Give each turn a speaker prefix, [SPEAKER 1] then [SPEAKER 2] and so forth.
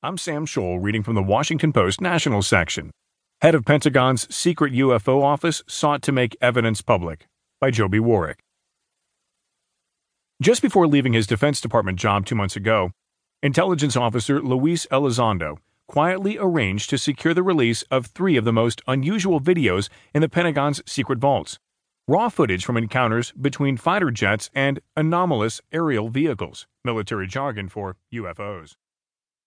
[SPEAKER 1] I'm Sam Scholl reading from the Washington Post National section. Head of Pentagon's secret UFO office sought to make evidence public by Joby Warrick. Just before leaving his Defense Department job two months ago, intelligence officer Luis Elizondo quietly arranged to secure the release of three of the most unusual videos in the Pentagon's secret vaults raw footage from encounters between fighter jets and anomalous aerial vehicles, military jargon for UFOs.